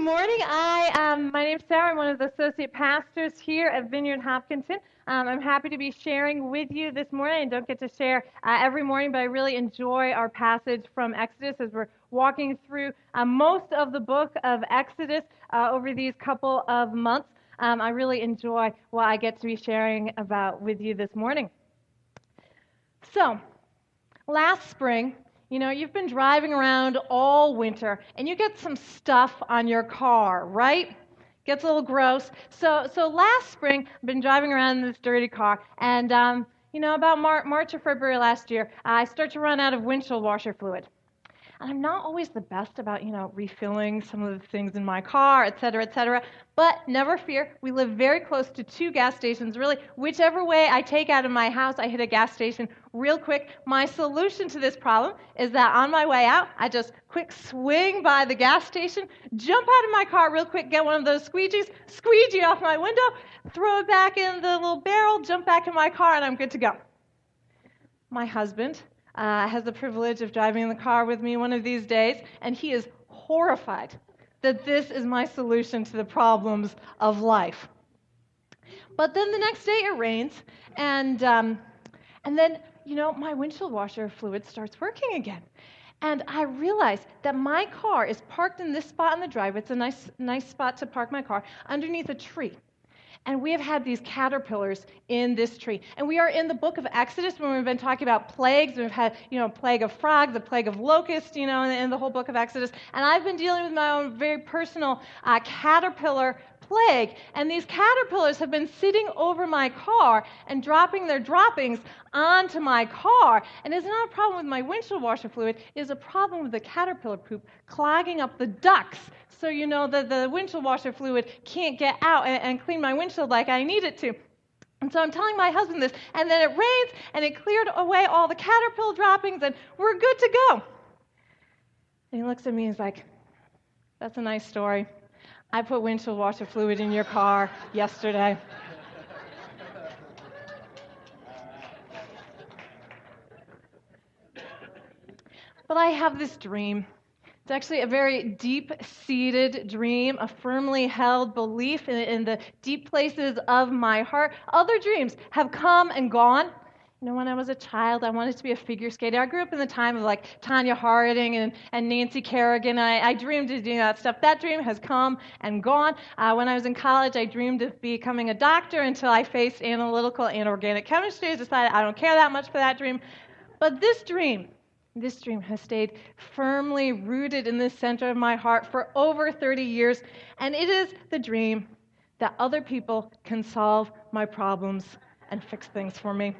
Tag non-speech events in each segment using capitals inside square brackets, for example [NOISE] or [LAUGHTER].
Good morning. I, um, my name's Sarah. I'm one of the associate pastors here at Vineyard Hopkinton. Um, I'm happy to be sharing with you this morning. I don't get to share uh, every morning, but I really enjoy our passage from Exodus as we're walking through uh, most of the book of Exodus uh, over these couple of months. Um, I really enjoy what I get to be sharing about with you this morning. So, last spring, you know, you've been driving around all winter and you get some stuff on your car, right? Gets a little gross. So, so last spring, I've been driving around in this dirty car, and um, you know, about Mar- March or February last year, I start to run out of windshield washer fluid. And I'm not always the best about, you know, refilling some of the things in my car, et cetera, et cetera. But never fear, we live very close to two gas stations. Really, whichever way I take out of my house, I hit a gas station real quick. My solution to this problem is that on my way out, I just quick swing by the gas station, jump out of my car real quick, get one of those squeegees, squeegee off my window, throw it back in the little barrel, jump back in my car, and I'm good to go. My husband uh, has the privilege of driving in the car with me one of these days, and he is horrified that this is my solution to the problems of life. But then the next day it rains, and, um, and then, you know, my windshield washer fluid starts working again. And I realize that my car is parked in this spot in the drive. It's a nice, nice spot to park my car underneath a tree. And we have had these caterpillars in this tree. And we are in the book of Exodus when we've been talking about plagues. We've had, you know, a plague of frogs, the plague of locusts, you know, in, in the whole book of Exodus. And I've been dealing with my own very personal uh, caterpillar plague. And these caterpillars have been sitting over my car and dropping their droppings onto my car. And it's not a problem with my windshield washer fluid, it's a problem with the caterpillar poop clogging up the ducts. So you know that the windshield washer fluid can't get out and, and clean my windshield like I need it to. And so I'm telling my husband this, and then it rains, and it cleared away all the caterpillar droppings, and we're good to go. And he looks at me and he's like, That's a nice story. I put windshield washer fluid in your car yesterday. but I have this dream. It's actually a very deep seated dream, a firmly held belief in, in, the deep places of my heart. Other dreams have come and gone. You know, when I was a child, I wanted to be a figure skater. I grew up in the time of like Tonya Harding and, and Nancy Kerrigan. I, I dreamed of doing that stuff. That dream has come and gone. Uh, when I was in college, I dreamed of becoming a doctor until I faced analytical and organic chemistry. I decided I don't care that much for that dream. But this dream, this dream has stayed firmly rooted in the center of my heart for over 30 years, and it is the dream that other people can solve my problems and fix things for me.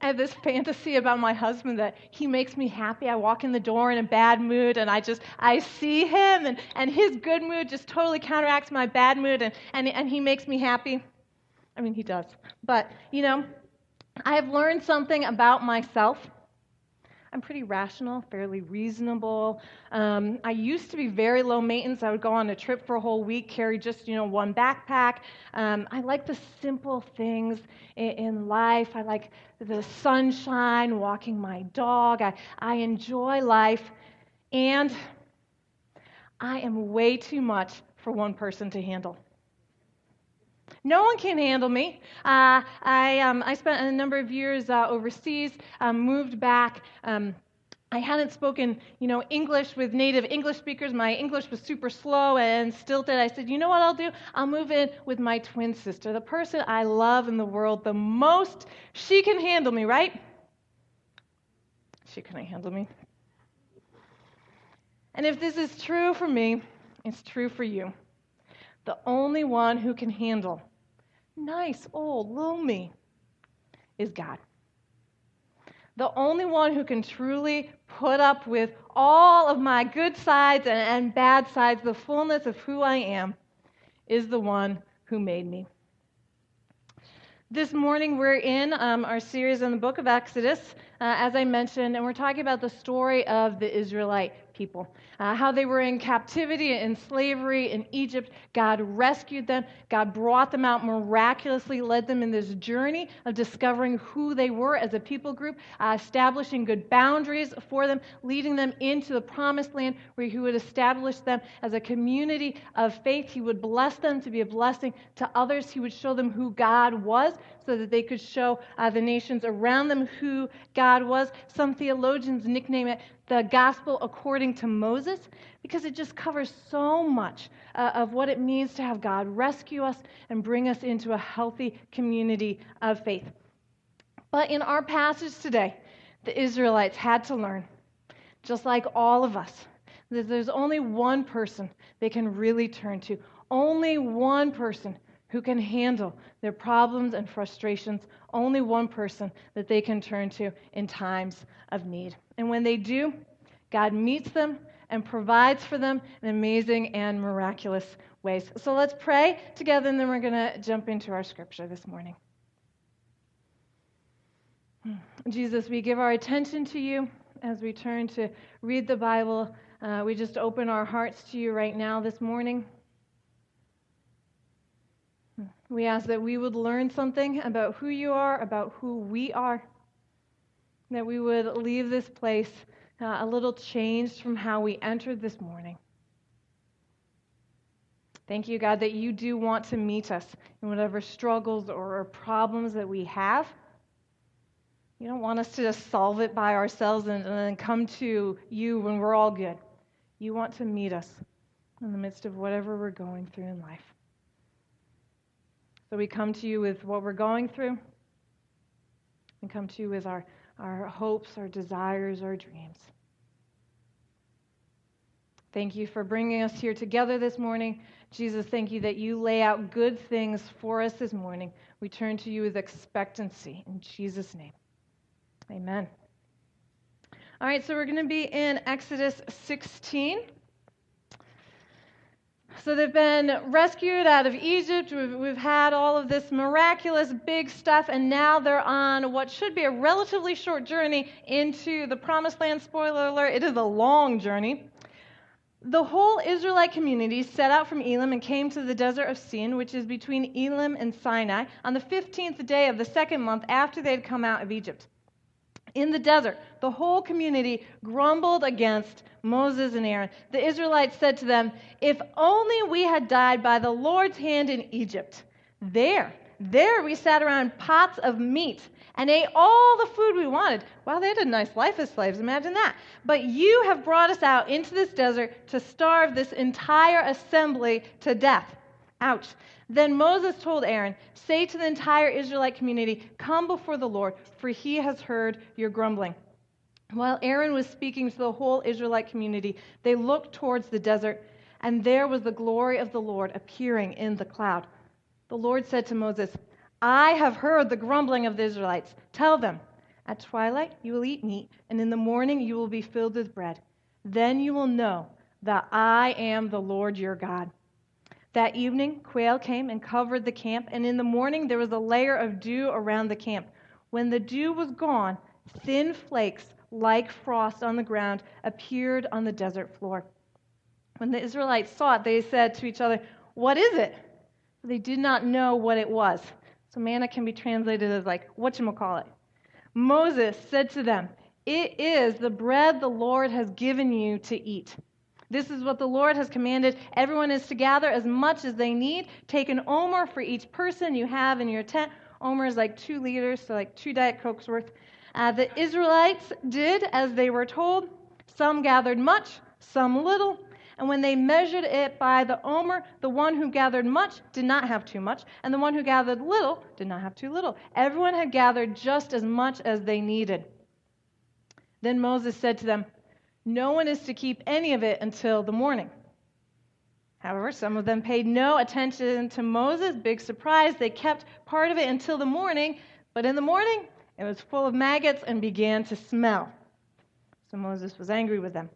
I have this fantasy about my husband that he makes me happy. I walk in the door in a bad mood and I just, I see him and, and his good mood just totally counteracts my bad mood and, and, and he makes me happy. I mean, he does. But, you know, I have learned something about myself I'm pretty rational, fairly reasonable. Um, I used to be very low maintenance. I would go on a trip for a whole week, carry just you know one backpack. Um, I like the simple things in, in, life. I like the sunshine, walking my dog. I, I enjoy life, and I am way too much for one person to handle. No one can handle me. Uh, I, um, I spent a number of years uh, overseas, um, moved back. Um, I hadn't spoken, you know, English with native English speakers. My English was super slow and stilted. I said, you know what I'll do? I'll move in with my twin sister, the person I love in the world the most. She can handle me, right? She couldn't handle me. And if this is true for me, it's true for you. The only one who can handle nice, old, little me is God. The only one who can truly put up with all of my good sides and, and bad sides, the fullness of who I am, is the one who made me. This morning, we're in um, our series on the book of Exodus, uh, as I mentioned, and we're talking about the story of the Israelite people. Uh, how they were in captivity and slavery in Egypt. God rescued them. God brought them out miraculously, led them in this journey of discovering who they were as a people group, uh, establishing good boundaries for them, leading them into the promised land where He would establish them as a community of faith. He would bless them to be a blessing to others. He would show them who God was so that they could show uh, the nations around them who God was. Some theologians nickname it the gospel according to Moses because it just covers so much uh, of what it means to have God rescue us and bring us into a healthy community of faith. But in our passage today, the Israelites had to learn, just like all of us, that there's only one person they can really turn to, only one person who can handle their problems and frustrations, only one person that they can turn to in times of need. And when they do, God meets them and provides for them in amazing and miraculous ways. So let's pray together, and then we're going to jump into our scripture this morning. Jesus, we give our attention to you as we turn to read the Bible. Uh, we just open our hearts to you right now this morning. We ask that we would learn something about who you are, about who we are, that we would leave this place uh, a little changed from how we entered this morning. Thank you, God, that you do want to meet us in whatever struggles or problems that we have. You don't want us to just solve it by ourselves and, and then come to you when we're all good. You want to meet us in the midst of whatever we're going through in life. So we come to you with what we're going through. and come to you with our, our hopes, our desires, our dreams. Thank you for bringing us here together this morning. Jesus, thank you that you lay out good things for us this morning. We turn to you with expectancy. In Jesus' name, amen. All right, so we're going to be in Exodus 16. So they've been rescued out of Egypt. We've, we've, had all of this miraculous big stuff, and now they're on what should be a relatively short journey into the promised land. Spoiler alert, it is a long journey. The whole Israelite community set out from Elim and came to the desert of Sin, which is between Elim and Sinai, on the 15th day of the second month after they had come out of Egypt. In the desert, the whole community grumbled against Moses and Aaron. The Israelites said to them, If only we had died by the Lord's hand in Egypt. There, there we sat around pots of meat and ate all the food we wanted. Wow, they had a nice life as slaves. Imagine that. But you have brought us out into this desert to starve this entire assembly to death. Ouch. Then Moses told Aaron, Say to the entire Israelite community, Come before the Lord, for he has heard your grumbling. While Aaron was speaking to the whole Israelite community, they looked towards the desert, and there was the glory of the Lord appearing in the cloud. The Lord said to Moses, I have heard the grumbling of the Israelites. Tell them, at twilight you will eat meat, and in the morning you will be filled with bread. Then you will know that I am the Lord your God. That evening, quail came and covered the camp, and in the morning there was a layer of dew around the camp. When the dew was gone, thin flakes like frost on the ground appeared on the desert floor. When the Israelites saw it, they said to each other, What is it? They did not know what it was. So manna can be translated as like, whatchamacallit. Moses said to them, It is the bread the Lord has given you to eat. This is what the Lord has commanded. Everyone is to gather as much as they need. Take an omer for each person you have in your tent. Omer is like two liters, so like two Diet Cokes worth. Uh, the Israelites did as they were told. Some gathered much, some little. And when they measured it by the omer, the one who gathered much did not have too much, and the one who gathered little did not have too little. Everyone had gathered just as much as they needed. Then Moses said to them, No one is to keep any of it until the morning. However, some of them paid no attention to Moses. Big surprise. They kept part of it until the morning, but in the morning, it was full of maggots and began to smell. So Moses was angry with them.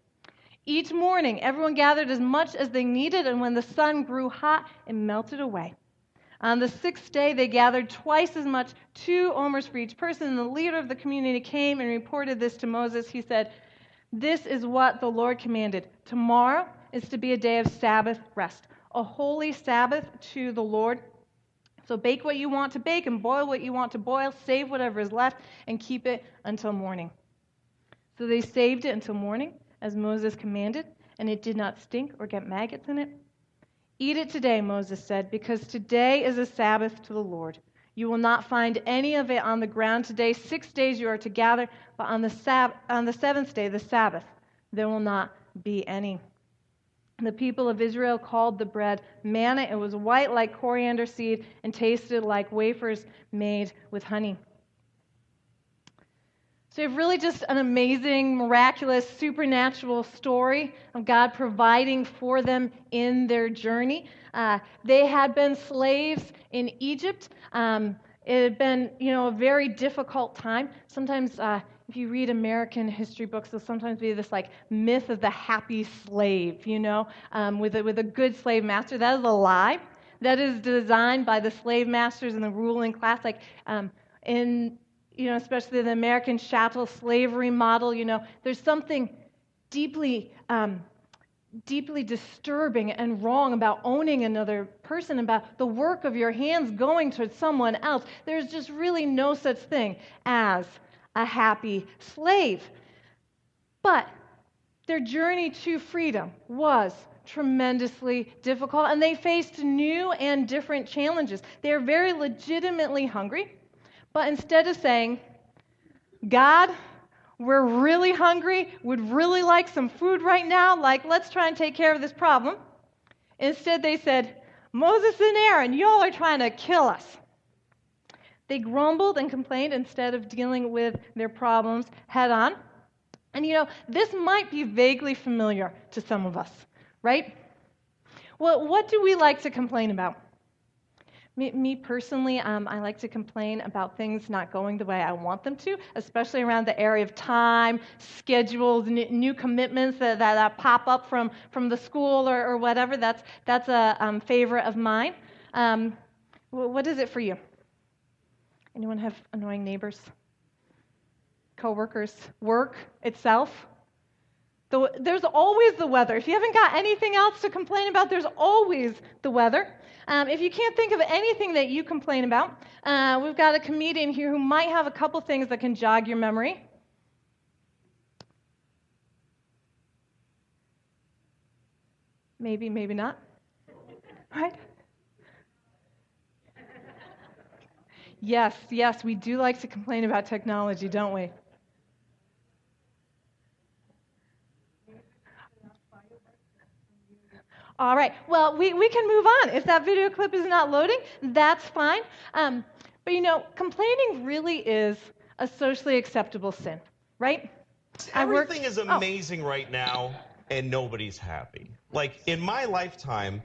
Each morning, everyone gathered as much as they needed, and when the sun grew hot, it melted away. On the sixth day, they gathered twice as much, two omers for each person, and the leader of the community came and reported this to Moses. He said, This is what the Lord commanded. Tomorrow is to be a day of Sabbath rest, a holy Sabbath to the Lord. So bake what you want to bake and boil what you want to boil, save whatever is left, and keep it until morning. So they saved it until morning, as Moses commanded, and it did not stink or get maggots in it. Eat it today, Moses said, because today is a Sabbath to the Lord. You will not find any of it on the ground today. Six days you are to gather, but on the, sab- on the seventh day, the Sabbath, there will not be any. The people of Israel called the bread manna. It was white like coriander seed and tasted like wafers made with honey. So you have really just an amazing, miraculous, supernatural story of God providing for them in their journey. Uh, they had been slaves in Egypt. Um, it had been, you know, a very difficult time. Sometimes, uh, if you read American history books, there'll sometimes be this like myth of the happy slave, you know, um, with a, with a good slave master. That is a lie. That is designed by the slave masters and the ruling class. Like um, in you know, especially the American chattel slavery model, you know, there's something deeply, um, deeply disturbing and wrong about owning another person, about the work of your hands going towards someone else. There's just really no such thing as a happy slave. But their journey to freedom was tremendously difficult, and they faced new and different challenges. They are very legitimately hungry. But instead of saying, God, we're really hungry, would really like some food right now, like, let's try and take care of this problem. Instead, they said, Moses and Aaron, y'all are trying to kill us. They grumbled and complained instead of dealing with their problems head on. And you know, this might be vaguely familiar to some of us, right? Well, what do we like to complain about? Me, me personally, um, I like to complain about things not going the way I want them to, especially around the area of time, schedules, n- new commitments that, that, that, pop up from, from the school or, or whatever. That's, that's a um, favorite of mine. Um, what is it for you? Anyone have annoying neighbors? Coworkers? Work itself? The, there's always the weather. If you haven't got anything else to complain about, there's always the weather. Um, if you can't think of anything that you complain about, uh, we've got a comedian here who might have a couple things that can jog your memory. Maybe, maybe not. Right? Yes, yes, we do like to complain about technology, don't we? All right. Well, we, we can move on. If that video clip is not loading, that's fine. Um, but you know, complaining really is a socially acceptable sin, right? Everything is oh. amazing oh. right now, and nobody's happy. Like in my lifetime,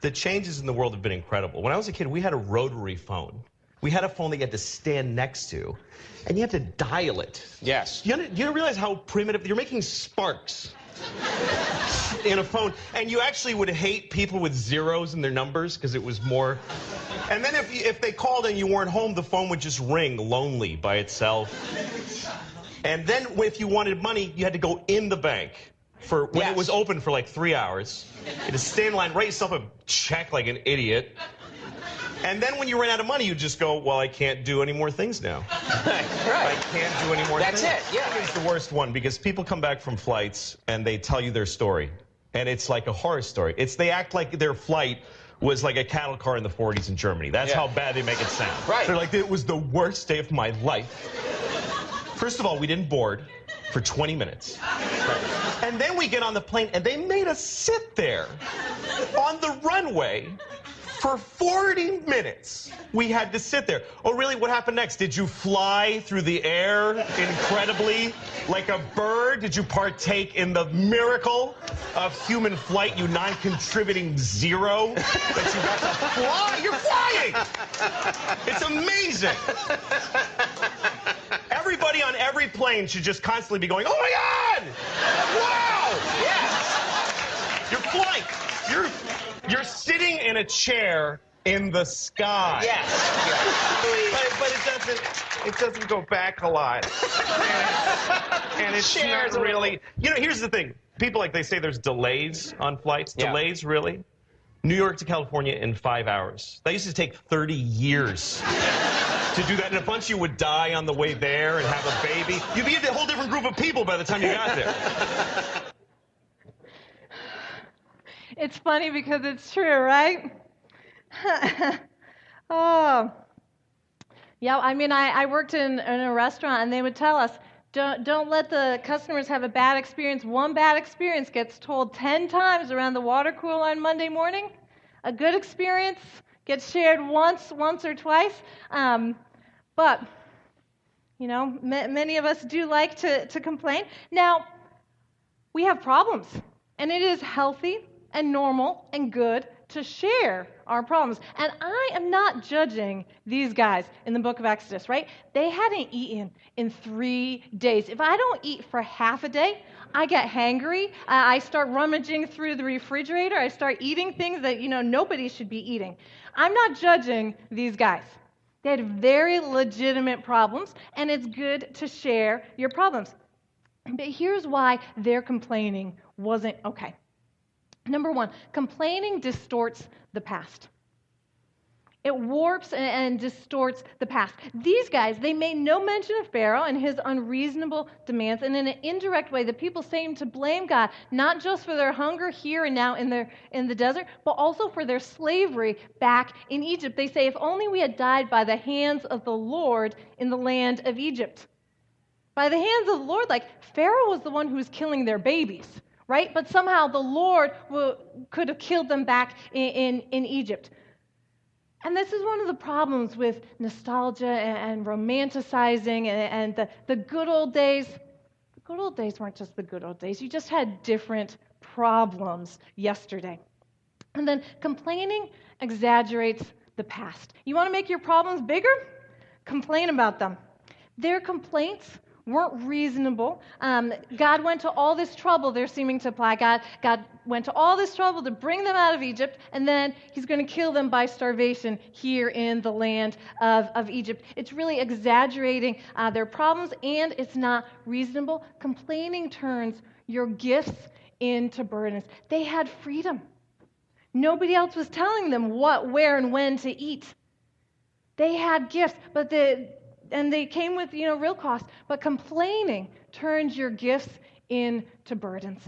the changes in the world have been incredible. When I was a kid, we had a rotary phone. We had a phone that you had to stand next to, and you had to dial it. Yes. You, you don't realize how primitive. You're making sparks in a phone. And you actually would hate people with zeros in their numbers because it was more. And then if, you, if they called and you weren't home, the phone would just ring lonely by itself. And then if you wanted money, you had to go in the bank for when yes. it was open for like three hours. You had to stand in line, write yourself a check like an idiot. And then when you ran out of money, you just go, well, I can't do any more things now. [LAUGHS] right. I can't do any more That's things. it, yeah. It's the worst one because people come back from flights and they tell you their story. And it's like a horror story. It's they act like their flight was like a cattle car in the 40s in Germany. That's yeah. how bad they make it sound. Right. They're like, it was the worst day of my life. First of all, we didn't board for 20 minutes. Right. And then we get on the plane and they made us sit there on the runway for 40 minutes, we had to sit there. Oh, really? What happened next? Did you fly through the air incredibly like a bird? Did you partake in the miracle of human flight, you non contributing zero? That you got to fly? You're flying! It's amazing. Everybody on every plane should just constantly be going, oh my God! Wow! Yes! You're flying. You're you're in a chair in the sky. Yes. yes. But, but it doesn't it doesn't go back a lot. And, [LAUGHS] and it's not really you know, here's the thing. People like they say there's delays on flights. Yeah. Delays really? New York to California in five hours. That used to take 30 years to do that, and a bunch of you would die on the way there and have a baby. You'd be a whole different group of people by the time you got there. [LAUGHS] It's funny because it's true, right? [LAUGHS] oh. Yeah, I mean, I, I worked in, in a restaurant and they would tell us, don't, don't let the customers have a bad experience. One bad experience gets told 10 times around the water cooler on Monday morning. A good experience gets shared once, once or twice. Um, but, you know, m- many of us do like to, to complain. Now, we have problems, and it is healthy and normal and good to share our problems. And I am not judging these guys in the book of Exodus, right? They hadn't eaten in three days. If I don't eat for half a day, I get hangry. I start rummaging through the refrigerator. I start eating things that, you know, nobody should be eating. I'm not judging these guys. They had very legitimate problems, and it's good to share your problems. But here's why their complaining wasn't okay. Number one, complaining distorts the past. It warps and, distorts the past. These guys, they made no mention of Pharaoh and his unreasonable demands. And in an indirect way, the people seem to blame God, not just for their hunger here and now in, their, in the desert, but also for their slavery back in Egypt. They say, if only we had died by the hands of the Lord in the land of Egypt. By the hands of the Lord, like Pharaoh was the one who was killing their babies right? But somehow the Lord will, could have killed them back in, in, in, Egypt. And this is one of the problems with nostalgia and, and romanticizing and, and the, the good old days. The good old days weren't just the good old days, you just had different problems yesterday. And then complaining exaggerates the past. You want to make your problems bigger? Complain about them. Their complaints weren't reasonable. Um, God went to all this trouble, they're seeming to apply. God, God went to all this trouble to bring them out of Egypt, and then he's going to kill them by starvation here in the land of, of Egypt. It's really exaggerating uh, their problems, and it's not reasonable. Complaining turns your gifts into burdens. They had freedom. Nobody else was telling them what, where, and when to eat. They had gifts, but the, and they came with, you know, real cost. But complaining turns your gifts into burdens.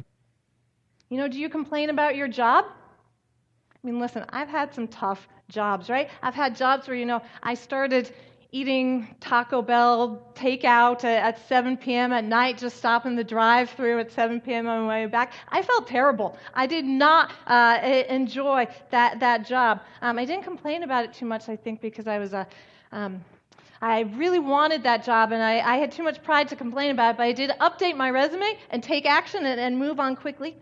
You know, do you complain about your job? I mean, listen, I've had some tough jobs, right? I've had jobs where, you know, I started eating Taco Bell takeout at 7 p.m. at night, just stopping the drive through at 7 p.m. on my way back. I felt terrible. I did not uh, enjoy that, that job. Um, I didn't complain about it too much, I think, because I was a. Um, I really wanted that job and I, I, had too much pride to complain about it, but I did update my resume and take action and, and move on quickly.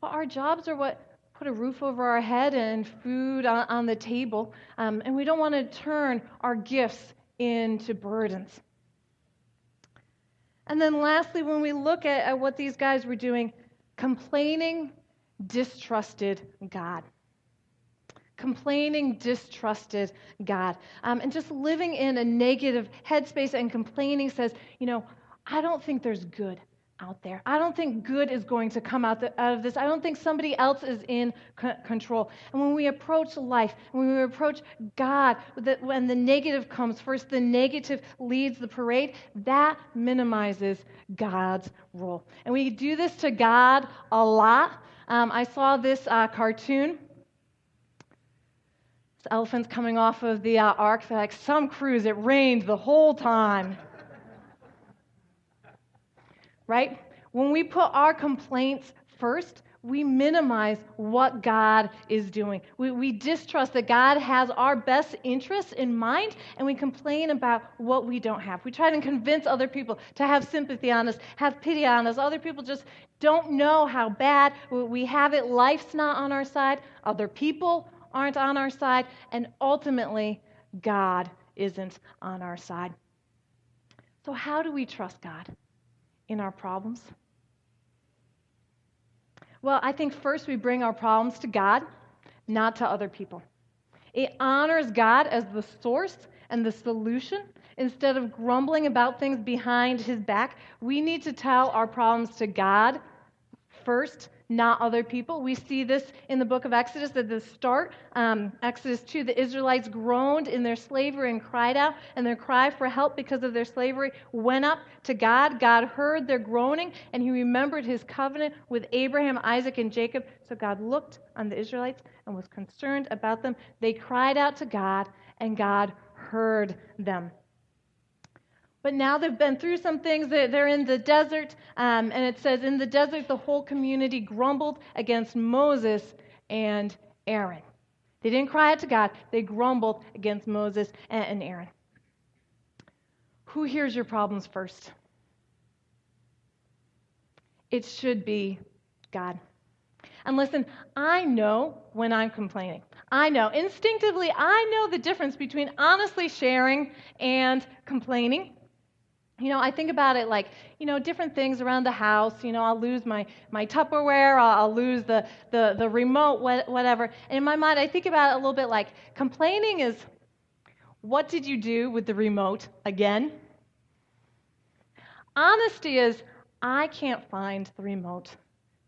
Well, our jobs are what put a roof over our head and food on, on the table, um, and we don't want to turn our gifts into burdens. And then, lastly, when we look at, at what these guys were doing, complaining distrusted God complaining, distrusted God. Um, and just living in a negative headspace and complaining says, you know, I don't think there's good out there. I don't think good is going to come out, the, out of this. I don't think somebody else is in c- control. And when we approach life, when we approach God, the, when the negative comes first, the negative leads the parade, that minimizes God's role. And we do this to God a lot. Um, I saw this uh, cartoon elephants coming off of the uh, ark. They're like, some cruise, it rained the whole time. right? When we put our complaints first, we minimize what God is doing. We, we distrust that God has our best interests in mind, and we complain about what we don't have. We try to convince other people to have sympathy on us, have pity on us. Other people just don't know how bad we have it. Life's not on our side. Other people aren't on our side, and ultimately, God isn't on our side. So, how do we trust God in our problems? Well, I think first we bring our problems to God, not to other people. It honors God as the source and the solution. Instead of grumbling about things behind his back, we need to tell our problems to God first not other people. We see this in the book of Exodus at the start. Um, Exodus 2, the Israelites groaned in their slavery and cried out, and their cry for help because of their slavery went up to God. God heard their groaning, and he remembered his covenant with Abraham, Isaac, and Jacob. So God looked on the Israelites and was concerned about them. They cried out to God, and God heard them. But now they've been through some things. They're in the desert, um, and it says, In the desert, the whole community grumbled against Moses and Aaron. They didn't cry out to God, they grumbled against Moses and Aaron. Who hears your problems first? It should be God. And listen, I know when I'm complaining. I know. Instinctively, I know the difference between honestly sharing and complaining. You know, I think about it like, you know, different things around the house. You know, I'll lose my, my Tupperware, I'll, I'll lose the, the, the remote, whatever. And in my mind, I think about it a little bit like complaining is what did you do with the remote again? Honesty is I can't find the remote.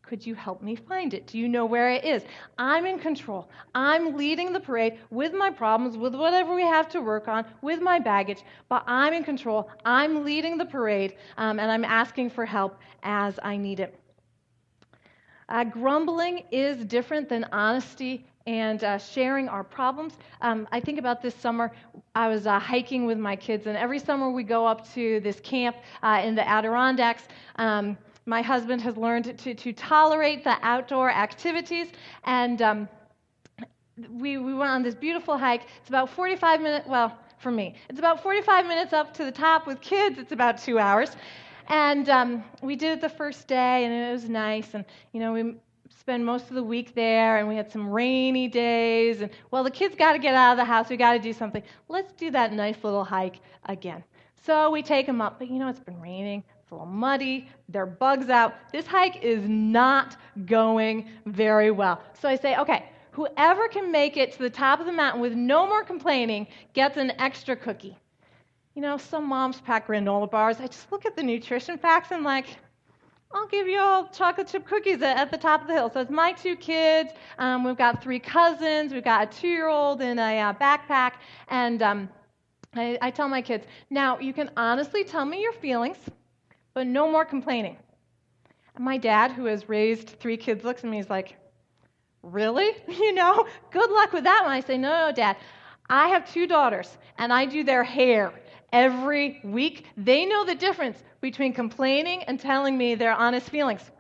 Could you help me find it? Do you know where it is? I'm in control. I'm leading the parade with my problems, with whatever we have to work on, with my baggage, but I'm in control. I'm leading the parade, um, and I'm asking for help as I need it. Uh, grumbling is different than honesty and uh, sharing our problems. Um, I think about this summer. I was uh, hiking with my kids, and every summer we go up to this camp uh, in the Adirondacks. Um, my husband has learned to, to tolerate the outdoor activities, and um, we, we went on this beautiful hike. It's about 45 minutes, well, for me, it's about 45 minutes up to the top. With kids, it's about two hours. And um, we did it the first day, and it was nice. And, you know, we spent most of the week there, and we had some rainy days. And, well, the kids got to get out of the house. We got to do something. Let's do that nice little hike again. So we take them up, but you know, it's been raining. It's a little muddy. There are bugs out. This hike is not going very well. So I say, okay, whoever can make it to the top of the mountain with no more complaining gets an extra cookie. You know, some moms pack granola bars. I just look at the nutrition facts and, like, I'll give you all chocolate chip cookies at, the top of the hill. So it's my two kids. Um, we've got three cousins. We've got a two year old in a uh, backpack. And um, I, I tell my kids, now you can honestly tell me your feelings but no more complaining. And my dad, who has raised three kids, looks at me, he's like, Really? [LAUGHS] You know, good luck with that one. I say, No, no, Dad. I have two daughters, and I do their hair every week. They know the difference between complaining and telling me their honest feelings.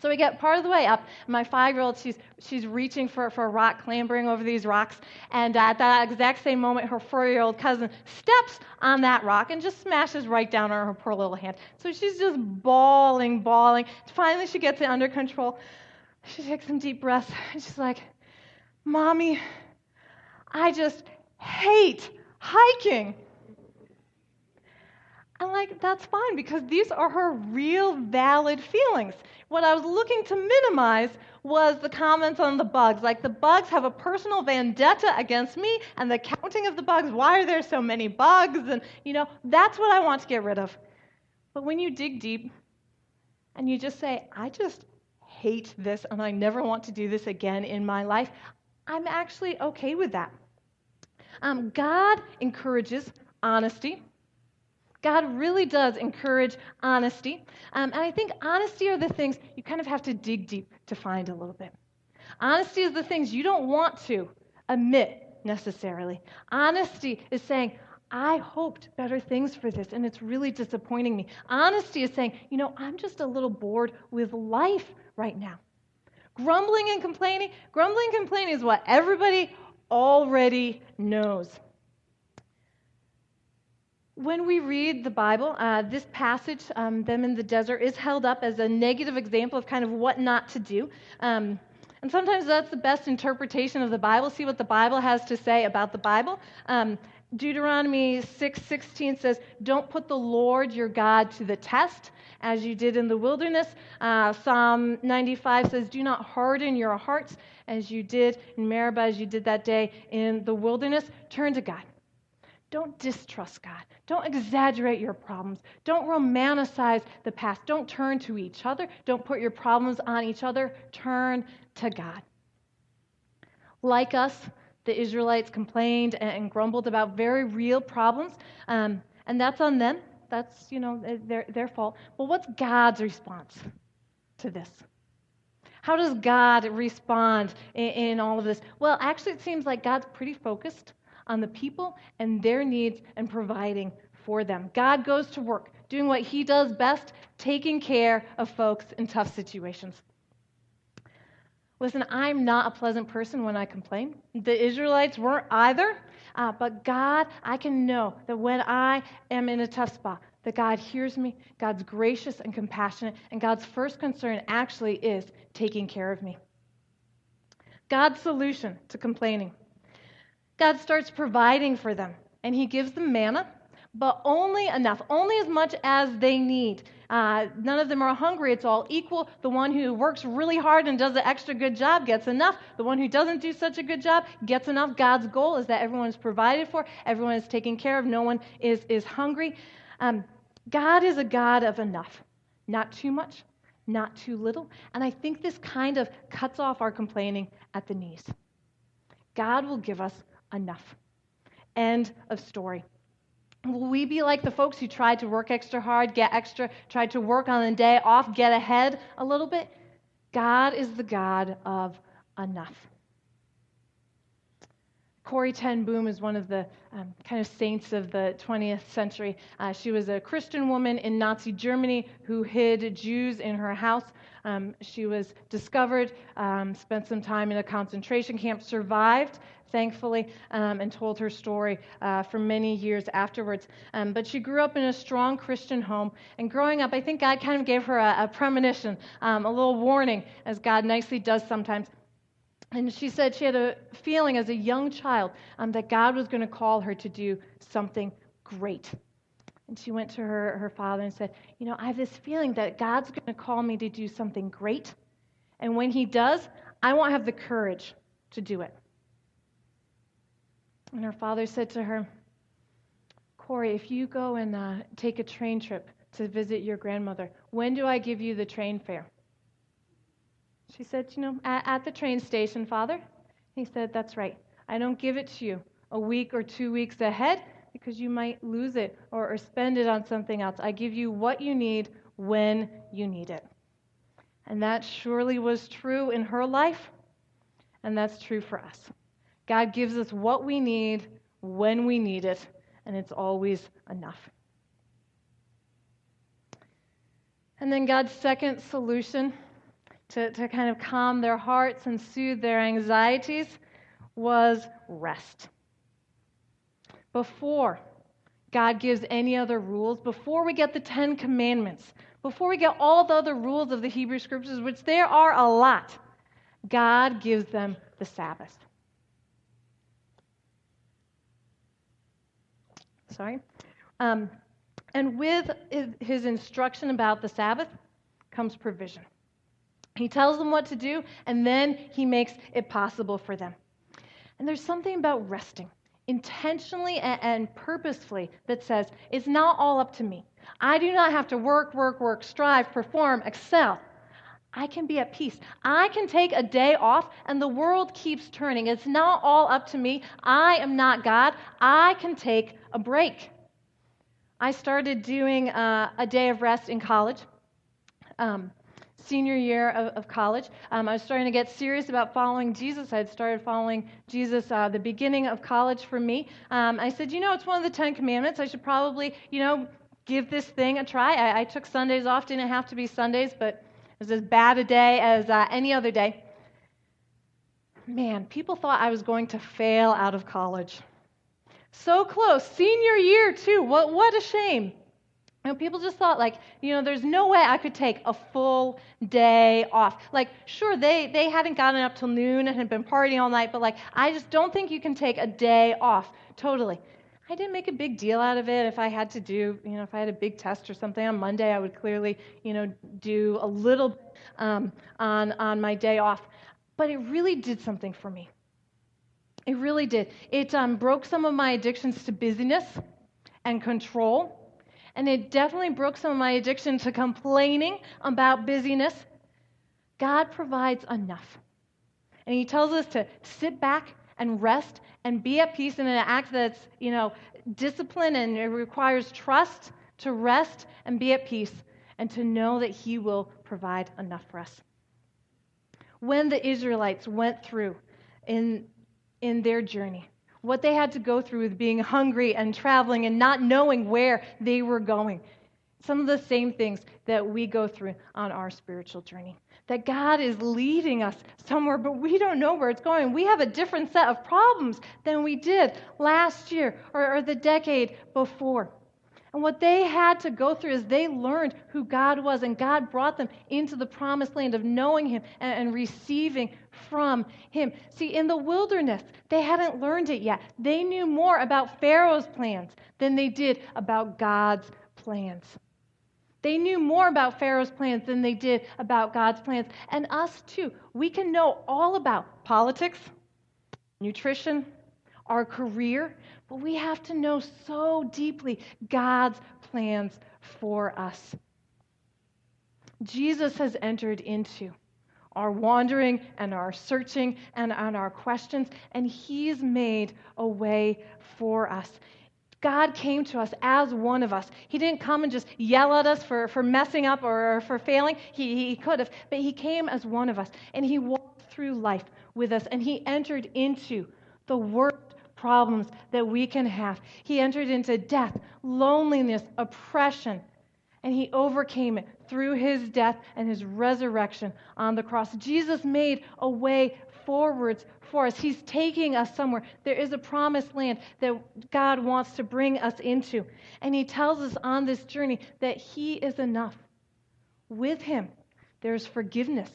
So we get part of the way up. My five year old, she's, she's reaching for, for a rock, clambering over these rocks. And at that exact same moment, her four year old cousin steps on that rock and just smashes right down on her poor little hand. So she's just bawling, bawling. Finally, she gets it under control. She takes some deep breaths. And she's like, Mommy, I just hate hiking. I'm like, that's fine because these are her real valid feelings. What I was looking to minimize was the comments on the bugs. Like, the bugs have a personal vendetta against me, and the counting of the bugs, why are there so many bugs? And, you know, that's what I want to get rid of. But when you dig deep and you just say, I just hate this and I never want to do this again in my life, I'm actually okay with that. Um, God encourages honesty. God really does encourage honesty. Um, and I think honesty are the things you kind of have to dig deep to find a little bit. Honesty is the things you don't want to admit necessarily. Honesty is saying, I hoped better things for this, and it's really disappointing me. Honesty is saying, you know, I'm just a little bored with life right now. Grumbling and complaining, grumbling and complaining is what everybody already knows when we read the Bible, uh, this passage, um, them in the desert, is held up as a negative example of kind of what not to do. Um, and sometimes that's the best interpretation of the Bible. See what the Bible has to say about the Bible. Um, Deuteronomy 6 16 says, Don't put the Lord your God to the test as you did in the wilderness. Uh, Psalm 95 says, Do not harden your hearts as you did in Meribah, as you did that day in the wilderness. Turn to God. Don't distrust God. Don't exaggerate your problems. Don't romanticize the past. Don't turn to each other. Don't put your problems on each other. Turn to God. Like us, the Israelites complained and grumbled about very real problems, um, and that's on them. That's, you know, their, their fault. But what's God's response to this? How does God respond in, in all of this? Well, actually, it seems like God's pretty focused on the people and their needs and providing for them. God goes to work doing what he does best, taking care of folks in tough situations. Listen, I'm not a pleasant person when I complain. The Israelites weren't either. Uh, but God, I can know that when I am in a tough spot, that God hears me, God's gracious and compassionate, and God's first concern actually is taking care of me. God's solution to complaining God starts providing for them, and He gives them manna, but only enough, only as much as they need. Uh, none of them are hungry. It's all equal. The one who works really hard and does an extra good job gets enough. The one who doesn't do such a good job gets enough. God's goal is that everyone is provided for, everyone is taken care of, no one is, is hungry. Um, God is a God of enough, not too much, not too little. And I think this kind of cuts off our complaining at the knees. God will give us enough. End of story. Will we be like the folks who tried to work extra hard, get extra, tried to work on the day off, get ahead a little bit? God is the God of enough. Corrie ten Boom is one of the um, kind of saints of the 20th century. Uh, she was a Christian woman in Nazi Germany who hid Jews in her house. Um, she was discovered, um, spent some time in a concentration camp, survived, thankfully, um, and told her story uh, for many years afterwards. Um, but she grew up in a strong Christian home. And growing up, I think God kind of gave her a, a premonition, um, a little warning, as God nicely does sometimes. And she said she had a feeling as a young child um, that God was going to call her to do something great. And she went to her, her father and said, You know, I have this feeling that God's going to call me to do something great. And when he does, I won't have the courage to do it. And her father said to her, Corrie, if you go and uh, take a train trip to visit your grandmother, when do I give you the train fare? She said, You know, at, at the train station, father. He said, That's right. I don't give it to you a week or two weeks ahead because you might lose it or, or spend it on something else. I give you what you need when you need it. And that surely was true in her life, and that's true for us. God gives us what we need when we need it, and it's always enough. And then God's second solution to, to kind of calm their hearts and soothe their anxieties was rest. Before God gives any other rules, before we get the Ten Commandments, before we get all the other rules of the Hebrew Scriptures, which there are a lot, God gives them the Sabbath. sorry. Um, and with his instruction about the Sabbath comes provision. He tells them what to do, and then he makes it possible for them. And there's something about resting intentionally and, purposefully that says, it's not all up to me. I do not have to work, work, work, strive, perform, excel. I can be at peace. I can take a day off and the world keeps turning. It's not all up to me. I am not God. I can take a break. I started doing uh, a day of rest in college, um, senior year of, of college. Um, I was starting to get serious about following Jesus. I had started following Jesus uh, the beginning of college for me. Um, I said, you know, it's one of the Ten Commandments. I should probably, you know, give this thing a try. I, I took Sundays off. Didn't have to be Sundays, but it was as bad a day as uh, any other day. Man, people thought I was going to fail out of college. So close. Senior year, too. What, what a shame. You know, people just thought, like, you know, there's no way I could take a full day off. Like, sure, they, they hadn't gotten up till noon and had been partying all night, but, like, I just don't think you can take a day off totally. I didn't make a big deal out of it. If I had to do, you know, if I had a big test or something on Monday, I would clearly, you know, do a little um, on on my day off. But it really did something for me. It really did. It um, broke some of my addictions to busyness and control, and it definitely broke some of my addiction to complaining about busyness. God provides enough, and He tells us to sit back and rest and be at peace in an act that's, you know, discipline and it requires trust to rest and be at peace and to know that He will provide enough for us. When the Israelites went through in, in their journey, what they had to go through with being hungry and traveling and not knowing where they were going, some of the same things that we go through on our spiritual journey that God is leading us somewhere, but we don't know where it's going. We have a different set of problems than we did last year or, or the decade before. And what they had to go through is they learned who God was, and God brought them into the promised land of knowing Him and, and, receiving from Him. See, in the wilderness, they hadn't learned it yet. They knew more about Pharaoh's plans than they did about God's plans. They knew more about Pharaoh's plans than they did about God's plans. And us too. We can know all about politics, nutrition, our career, but we have to know so deeply God's plans for us. Jesus has entered into our wandering and our searching and on our questions, and He's made a way for us. God came to us as one of us. He didn't come and just yell at us for, for messing up or for failing. He, he could have, but He came as one of us. And He walked through life with us and He entered into the worst problems that we can have. He entered into death, loneliness, oppression, and He overcame it through His death and His resurrection on the cross. Jesus made a way forwards for us. He's taking us somewhere. There is a promised land that God wants to bring us into. And He tells us on this journey that He is enough. With Him, there's forgiveness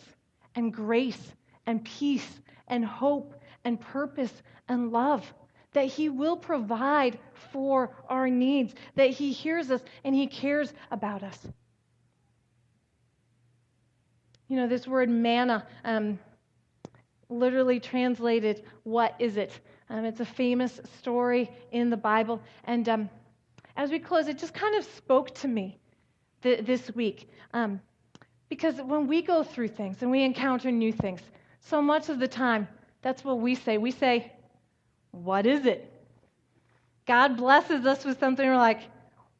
and grace and peace and hope and purpose and love. That He will provide for our needs, that He hears us and He cares about us. You know, this word manna, um, literally translated, What is it? Um, it's a famous story in the Bible. And um, as we close, it just kind of spoke to me th- this week. Um, because when we go through things and we encounter new things, so much of the time, that's what we say. We say, What is it? God blesses us with something, we're like,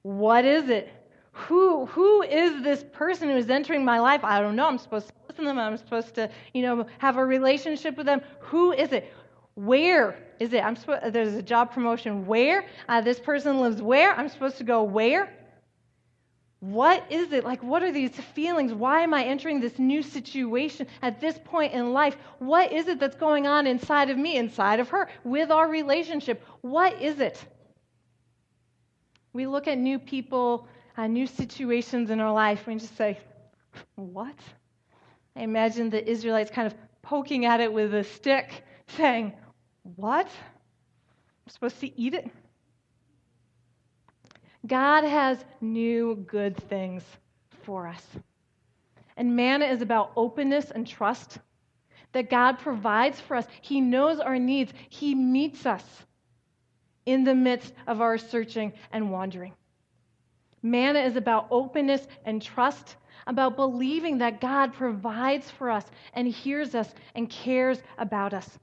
What is it? Who, who is this person who is entering my life? I don't know. I'm supposed to listen to them. I'm supposed to, you know, have a relationship with them. Who is it? Where is it? I'm supposed, there's a job promotion. Where? Uh, this person lives where? I'm supposed to go where? What is it? Like, what are these feelings? Why am I entering this new situation at this point in life? What is it that's going on inside of me, inside of her, with our relationship? What is it? We look at new people uh, new situations in our life, we just say, What? I imagine the Israelites kind of poking at it with a stick, saying, What? I'm supposed to eat it? God has new good things for us. And manna is about openness and trust that God provides for us. He knows our needs, He meets us in the midst of our searching and wandering. Manna is about openness and trust, about believing that God provides for us and hears us and cares about us,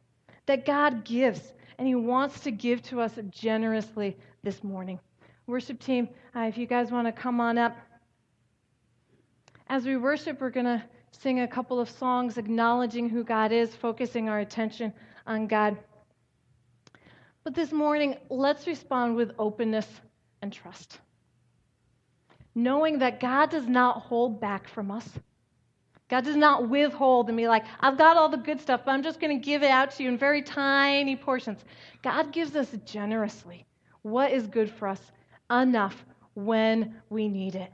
that God gives and He wants to give to us generously this morning. Worship team, uh, if you guys want to come on up. As we worship, we're going to sing a couple of songs acknowledging who God is, focusing our attention on God. But this morning, let's respond with openness and trust knowing that God does not hold back from us. God does not withhold and be like, I've got all the good stuff, but I'm just going to give it out to you in very tiny portions. God gives us generously what is good for us, enough when we need it.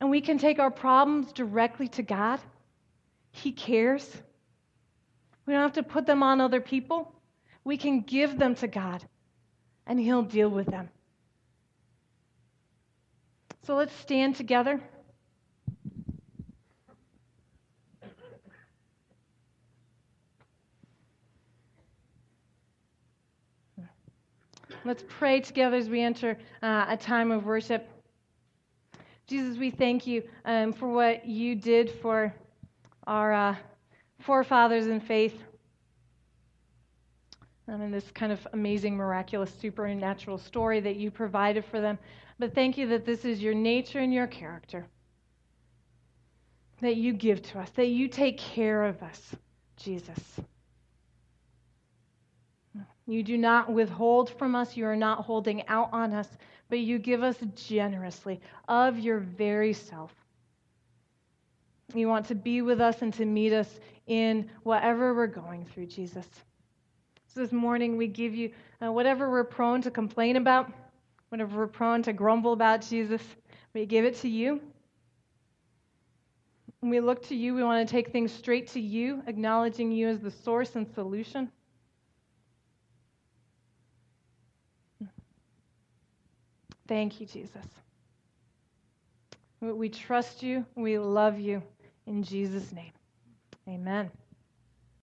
And we can take our problems directly to God. He cares. We don't have to put them on other people. We can give them to God and He'll deal with them. So let's stand together. Let's pray together as we enter uh, a time of worship. Jesus, we thank you um, for what you did for our uh, forefathers in faith. Um, and this kind of amazing, miraculous, supernatural story that you provided for them. But thank you that this is your nature and your character that you give to us, that you take care of us, Jesus. You do not withhold from us. You are not holding out on us, but you give us generously of your very self. You want to be with us and to meet us in whatever we're going through, Jesus. So this morning, we give you uh, whatever we're prone to complain about, whatever we're prone to grumble about, Jesus, we give it to you. When we look to you, we want to take things straight to you, acknowledging you as the source and solution. Thank you, Jesus. We trust you. We love you. In Jesus' name, amen.